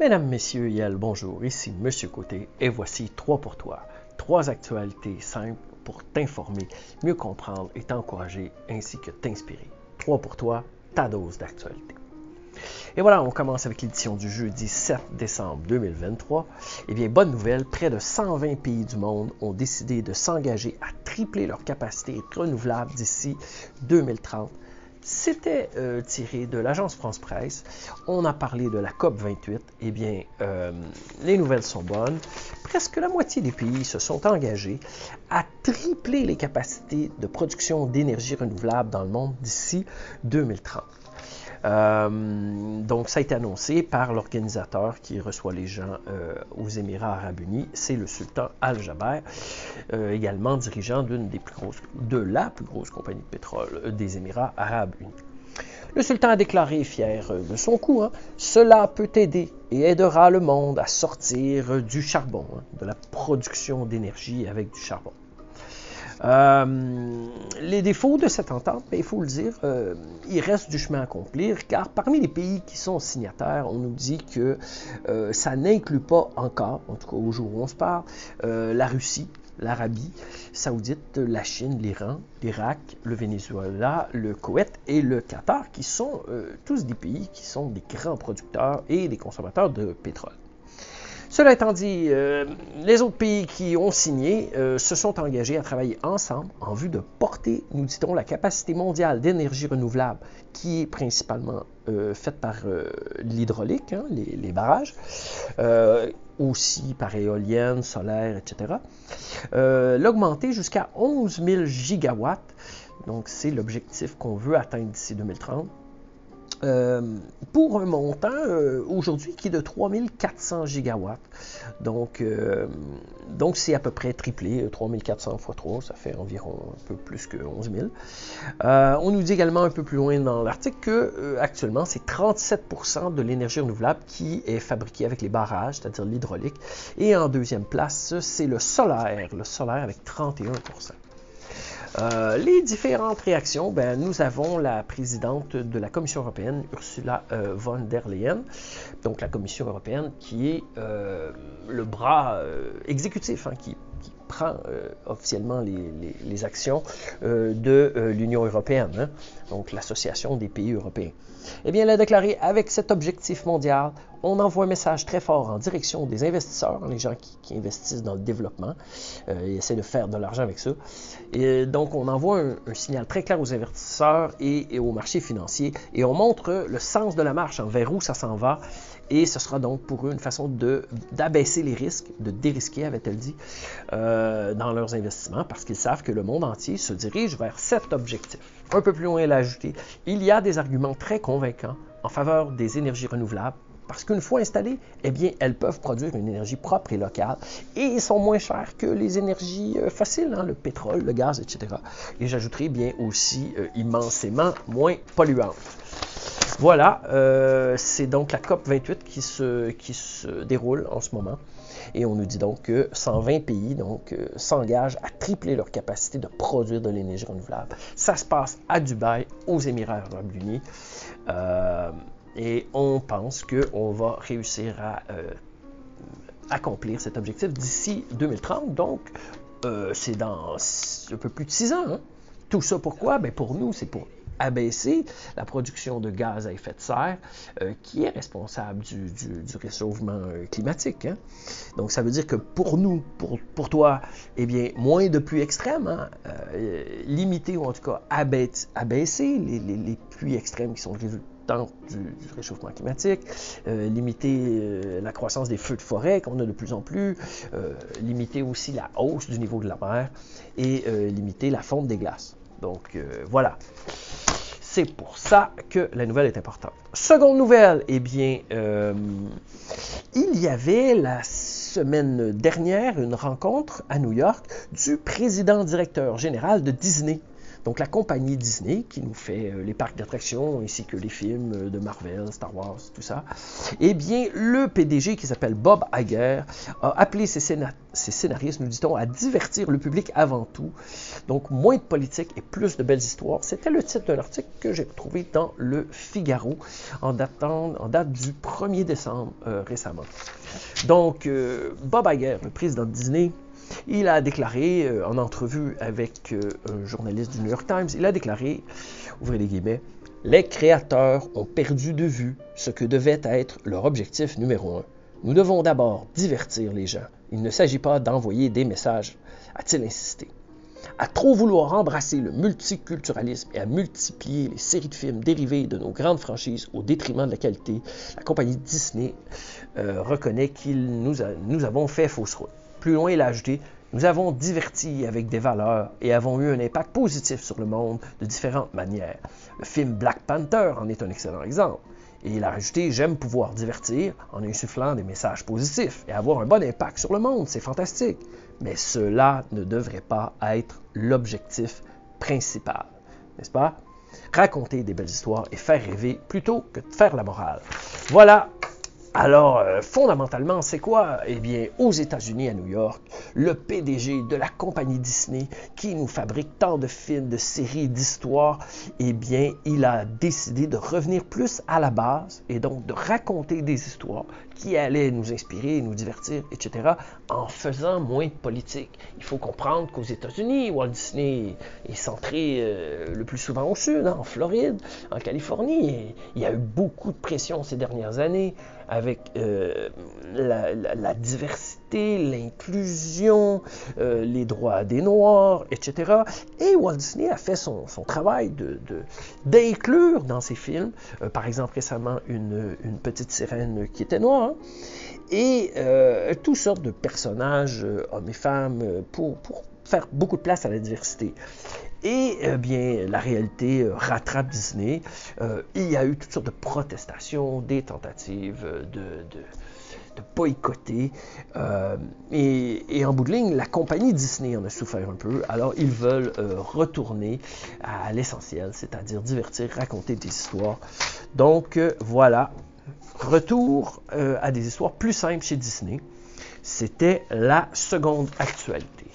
Mesdames, Messieurs, Yel, bonjour, ici Monsieur Côté et voici trois pour toi. Trois actualités simples pour t'informer, mieux comprendre et t'encourager ainsi que t'inspirer. Trois pour toi, ta dose d'actualité. Et voilà, on commence avec l'édition du jeudi 7 décembre 2023. Eh bien, bonne nouvelle, près de 120 pays du monde ont décidé de s'engager à tripler leur capacité renouvelable d'ici 2030 c'était euh, tiré de l'agence France Presse. On a parlé de la COP 28. Eh bien, euh, les nouvelles sont bonnes. Presque la moitié des pays se sont engagés à tripler les capacités de production d'énergie renouvelable dans le monde d'ici 2030. Euh, donc, ça a été annoncé par l'organisateur qui reçoit les gens euh, aux Émirats arabes unis, c'est le sultan Al-Jaber, euh, également dirigeant d'une des plus grosses, de la plus grosse compagnie de pétrole des Émirats arabes unis. Le sultan a déclaré, fier de son coup, hein, Cela peut aider et aidera le monde à sortir du charbon, hein, de la production d'énergie avec du charbon. Euh, les défauts de cette entente, ben, il faut le dire, euh, il reste du chemin à accomplir, car parmi les pays qui sont signataires, on nous dit que euh, ça n'inclut pas encore, en tout cas au jour où on se parle, la Russie, l'Arabie saoudite, la Chine, l'Iran, l'Irak, le Venezuela, le Koweït et le Qatar, qui sont tous des pays qui sont des grands producteurs et des consommateurs de pétrole. Cela étant dit, euh, les autres pays qui ont signé euh, se sont engagés à travailler ensemble en vue de porter, nous dit-on, la capacité mondiale d'énergie renouvelable, qui est principalement euh, faite par l'hydraulique, hein, les, barrages, aussi par éoliennes, solaires, etc., l'augmenter jusqu'à 11 000 gigawatts. Donc, c'est l'objectif qu'on veut atteindre d'ici 2030. Euh, pour un montant euh, aujourd'hui qui est de 3400 gigawatts. Donc, euh, donc c'est à peu près triplé, 3400 x 3, ça fait environ un peu plus que 11 000. on nous dit également un peu plus loin dans l'article que actuellement c'est 37% de l'énergie renouvelable qui est fabriquée avec les barrages, c'est-à-dire l'hydraulique. Et en deuxième place, c'est le solaire, le solaire avec 31%. Euh, les différentes réactions, ben, nous avons la présidente de la Commission européenne, Ursula euh, von der Leyen, donc la Commission européenne qui est euh, le bras exécutif, hein, qui, prend officiellement les, actions de l'Union européenne, hein, donc l'Association des pays européens. Eh bien, elle a déclaré avec cet objectif mondial, on envoie un message très fort en direction des investisseurs, les gens qui, investissent dans le développement euh, et essaient de faire de l'argent avec ça. Et donc, on envoie un, signal très clair aux investisseurs et, aux marchés financiers et on montre le sens de la marche, vers où ça s'en va. Et ce sera donc pour eux une façon d'abaisser les risques, de dérisquer, avait-elle dit, euh, dans leurs investissements, parce qu'ils savent que le monde entier se dirige vers cet objectif. Un peu plus loin, elle a ajouté, il y a des arguments très convaincants en faveur des énergies renouvelables parce qu'une fois installées, eh bien, elles peuvent produire une énergie propre et locale et sont moins chères que les énergies euh, fossiles, hein, le pétrole, le gaz, etc. Et j'ajouterai bien aussi euh, immensément moins polluantes. Voilà, euh, c'est donc la COP 28 qui se, déroule en ce moment. Et on nous dit donc que 120 pays donc s'engagent à tripler leur capacité de produire de l'énergie renouvelable. Ça se passe à Dubaï, aux Émirats arabes unis. Et on pense qu'on va réussir à euh, accomplir cet objectif d'ici 2030. Donc, euh, c'est dans un peu plus de six ans. Hein. Tout ça pourquoi? Ben pour nous, c'est pour abaisser la production de gaz à effet de serre euh, qui est responsable du, réchauffement climatique. Hein. Donc ça veut dire que pour nous, pour, toi, eh bien, moins de pluie extrême, hein, limiter ou en tout cas abaisser les, pluies extrêmes qui sont le résultat du, réchauffement climatique, euh, limiter euh, la croissance des feux de forêt qu'on a de plus en plus, euh, limiter aussi la hausse du niveau de la mer et limiter la fonte des glaces. Donc voilà. C'est pour ça que la nouvelle est importante. Seconde nouvelle, eh bien, il y avait la semaine dernière une rencontre à New York du président directeur général de Disney. Donc la compagnie Disney, qui nous fait les parcs d'attractions ainsi que les films de Marvel, Star Wars, tout ça, eh bien, le PDG qui s'appelle Bob Iger a appelé ses, scénaristes, nous dit-on, à divertir le public avant tout. Donc moins de politique et plus de belles histoires. C'était le titre d'un article que j'ai trouvé dans le Figaro en, date du 1er décembre récemment. Donc, euh, Bob Iger, le président de Disney, il a déclaré, euh, en entrevue avec euh, un journaliste du New York Times, il a déclaré, ouvrez les guillemets, les créateurs ont perdu de vue ce que devait être leur objectif numéro un. Nous devons d'abord divertir les gens. Il ne s'agit pas d'envoyer des messages, a-t-il insisté à trop vouloir embrasser le multiculturalisme et à multiplier les séries de films dérivés de nos grandes franchises au détriment de la qualité, la compagnie Disney euh, reconnaît qu'il nous, nous avons fait fausse route. Plus loin, il a ajouté Nous avons diverti avec des valeurs et avons eu un impact positif sur le monde de différentes manières. Le film Black Panther en est un excellent exemple. Et il a rajouté J'aime pouvoir divertir en insufflant des messages positifs et avoir un bon impact sur le monde. C'est fantastique. Mais cela ne devrait pas être l'objectif principal. N'est-ce pas? Raconter des belles histoires et faire rêver plutôt que de faire la morale. Voilà alors, euh, fondamentalement, c'est quoi? Eh bien, aux États-Unis, à New York, le PDG de la compagnie Disney, qui nous fabrique tant de films, de séries, d'histoires, eh bien, il a décidé de revenir plus à la base et donc de raconter des histoires qui allaient nous inspirer, nous divertir, etc., en faisant moins de politique. Il faut comprendre qu'aux États-Unis, Walt Disney est centré euh, le plus souvent au sud, en Floride, en Californie. Il y a eu beaucoup de pression ces dernières années avec euh, la, diversité, l'inclusion, euh, les droits des Noirs, etc. Et Walt Disney a fait son, travail d'inclure de, dans ses films, euh, par exemple récemment une, petite sirène qui était noire, et toutes sortes de personnages, hommes et femmes, pour faire beaucoup de place à la diversité. Et eh bien, la réalité euh, rattrape Disney. Euh, il y a eu toutes sortes de protestations, des tentatives de, de, boycotter. Euh, et, en bout de ligne, la compagnie Disney en a souffert un peu. Alors, ils veulent retourner à l'essentiel, c'est-à-dire divertir, raconter des histoires. Donc, voilà. Retour à des histoires plus simples chez Disney. C'était la seconde actualité.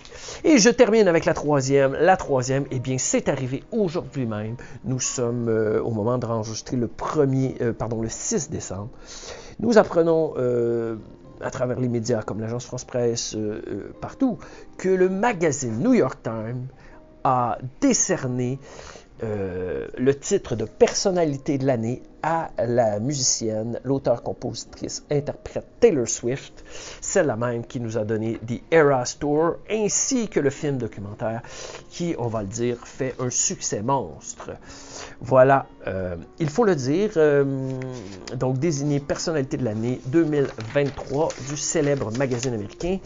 Et je termine avec la troisième. La troisième, eh bien, c'est arrivé aujourd'hui même. Nous sommes euh, au moment de enregistrer le euh, le 6 décembre. Nous apprenons euh, à travers les médias comme l'agence France Presse, partout, que le magazine New York Times a décerné le titre de personnalité de l'année à la musicienne, l'auteur, compositrice, interprète Taylor Swift, celle-là même qui nous a donné The Eras Tour, ainsi que le film documentaire qui, on va le dire, fait un succès monstre. Voilà, euh, il faut le dire, euh, donc désigné personnalité de l'année 2023 du célèbre magazine américain,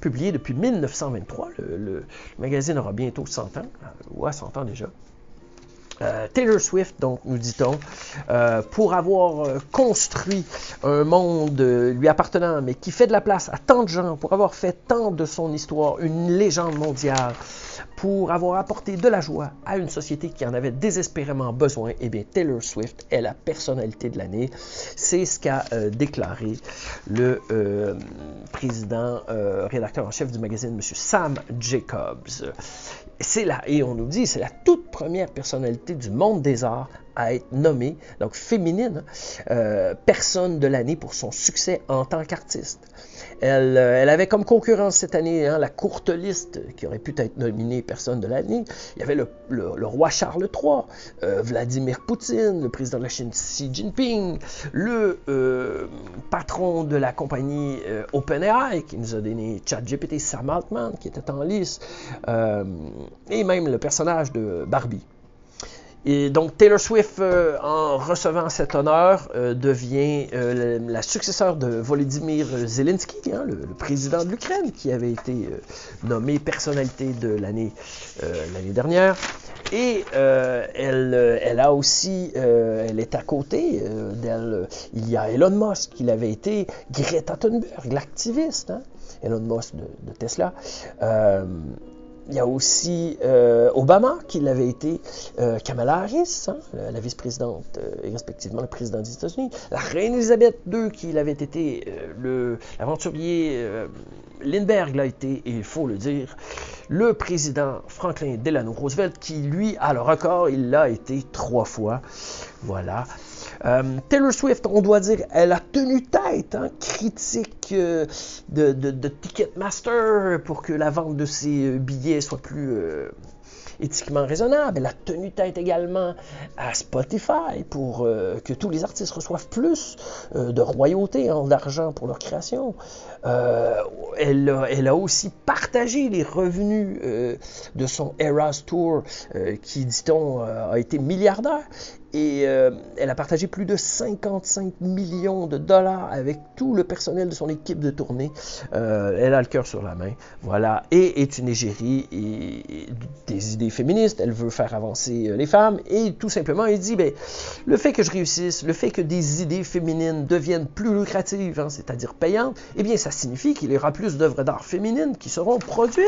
publié depuis 1923. Le, magazine aura bientôt 100 ans, ou à 100 ans déjà. Euh, Taylor Swift, donc, nous dit-on, euh, pour avoir euh, construit un monde lui appartenant, mais qui fait de la place à tant de gens, pour avoir fait tant de son histoire une légende mondiale, pour avoir apporté de la joie à une société qui en avait désespérément besoin, eh bien, Taylor Swift est la personnalité de l'année. C'est ce qu'a déclaré le président, rédacteur en chef du magazine, M. Sam Jacobs c'est là, et on nous dit, c'est la toute première personnalité du monde des arts à être nommée, donc féminine, euh, personne de l'année pour son succès en tant qu'artiste. Elle, euh, elle, avait comme concurrence cette année hein, la courte liste qui aurait pu être nominée personne de l'année. Il y avait le, le, roi Charles III, euh, Vladimir Poutine, le président de la Chine Xi Jinping, le euh, patron de la compagnie OpenAI qui nous a donné ChatGPT, Sam Altman qui était en lice, et même le personnage de Barbie. Et donc Taylor Swift, euh, en recevant cet honneur, euh, devient euh, la, successeur de Volodymyr Zelensky, hein, le, président de l'Ukraine, qui avait été nommé personnalité de l'année dernière. Et elle, elle a aussi, elle est à côté d'elle. Il y a Elon Musk, qui avait été Greta Thunberg, l'activiste, hein, Elon Musk de Tesla il y a aussi euh, Obama qui l'avait été, euh, Kamala Harris, hein, la, vice-présidente et respectivement le président des États-Unis, la reine Elisabeth II qui l'avait été, l'aventurier Lindbergh l'a été, et il faut le dire, le président Franklin Delano Roosevelt qui lui a le record, il l'a été trois fois. Voilà. Euh, Taylor Swift, on doit dire, elle a tenu tête, hein, critique euh, de, Ticketmaster pour que la vente de ses euh, billets soit plus éthiquement raisonnable. Elle a tenu tête également à Spotify pour que tous les artistes reçoivent plus de royauté, hein, d'argent pour leur création. elle, a, aussi partagé les revenus de son Eras Tour, qui, dit-on, a été milliardaire. Et euh, elle a partagé plus de 55 millions de dollars avec tout le personnel de son équipe de tournée. Euh, elle a le cœur sur la main. Voilà. Et est une égérie des idées féministes. Elle veut faire avancer euh, les femmes. Et tout simplement, elle dit, ben, le fait que je réussisse, le fait que des idées féminines deviennent plus lucratives, hein, c'est-à-dire payantes, eh bien, ça signifie qu'il y aura plus d'œuvres d'art féminines qui seront produites.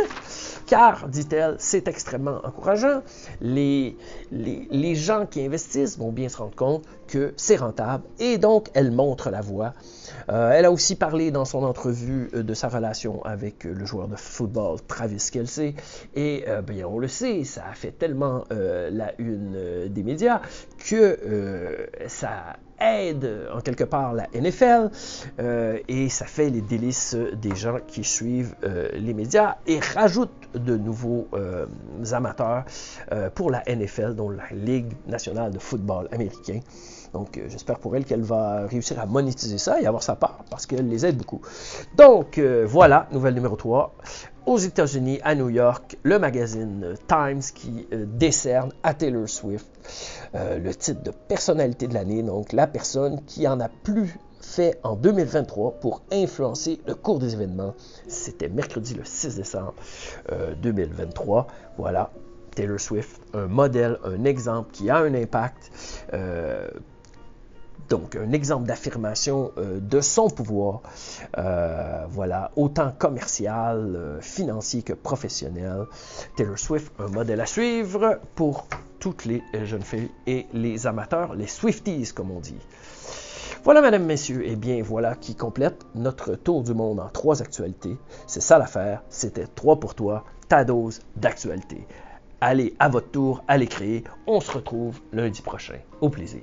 Car, dit-elle, c'est extrêmement encourageant. Les, les, les gens qui investissent vont bien se rendre compte que c'est rentable et donc elle montre la voie. Euh, elle a aussi parlé dans son entrevue euh, de sa relation avec euh, le joueur de football Travis Kelsey et bien on le sait, ça a fait tellement la une des médias que ça aide en quelque part la NFL et ça fait les délices des gens qui suivent les médias et rajoute de nouveaux amateurs pour la NFL, dont la Ligue nationale de football américain. Donc, euh, j'espère pour elle qu'elle va réussir à monétiser ça et avoir sa part parce qu'elle les aide beaucoup. Donc, euh, voilà, nouvelle numéro 3. Aux États-Unis, à New York, le magazine Times qui euh, décerne à Taylor Swift le titre de personnalité de l'année, donc la personne qui en a plus fait en 2023 pour influencer le cours des événements. C'était mercredi le 6 décembre 2023. Voilà, Taylor Swift, un modèle, un exemple qui a un impact. Donc, un exemple d'affirmation euh, de son pouvoir, euh, voilà, autant commercial, euh, financier que professionnel. Taylor Swift, un modèle à suivre pour toutes les jeunes filles et les amateurs, les Swifties, comme on dit. Voilà, mesdames, messieurs, et bien voilà qui complète notre tour du monde en trois actualités. C'est ça l'affaire, c'était trois pour toi, ta dose d'actualité. Allez à votre tour, allez créer. On se retrouve lundi prochain. Au plaisir.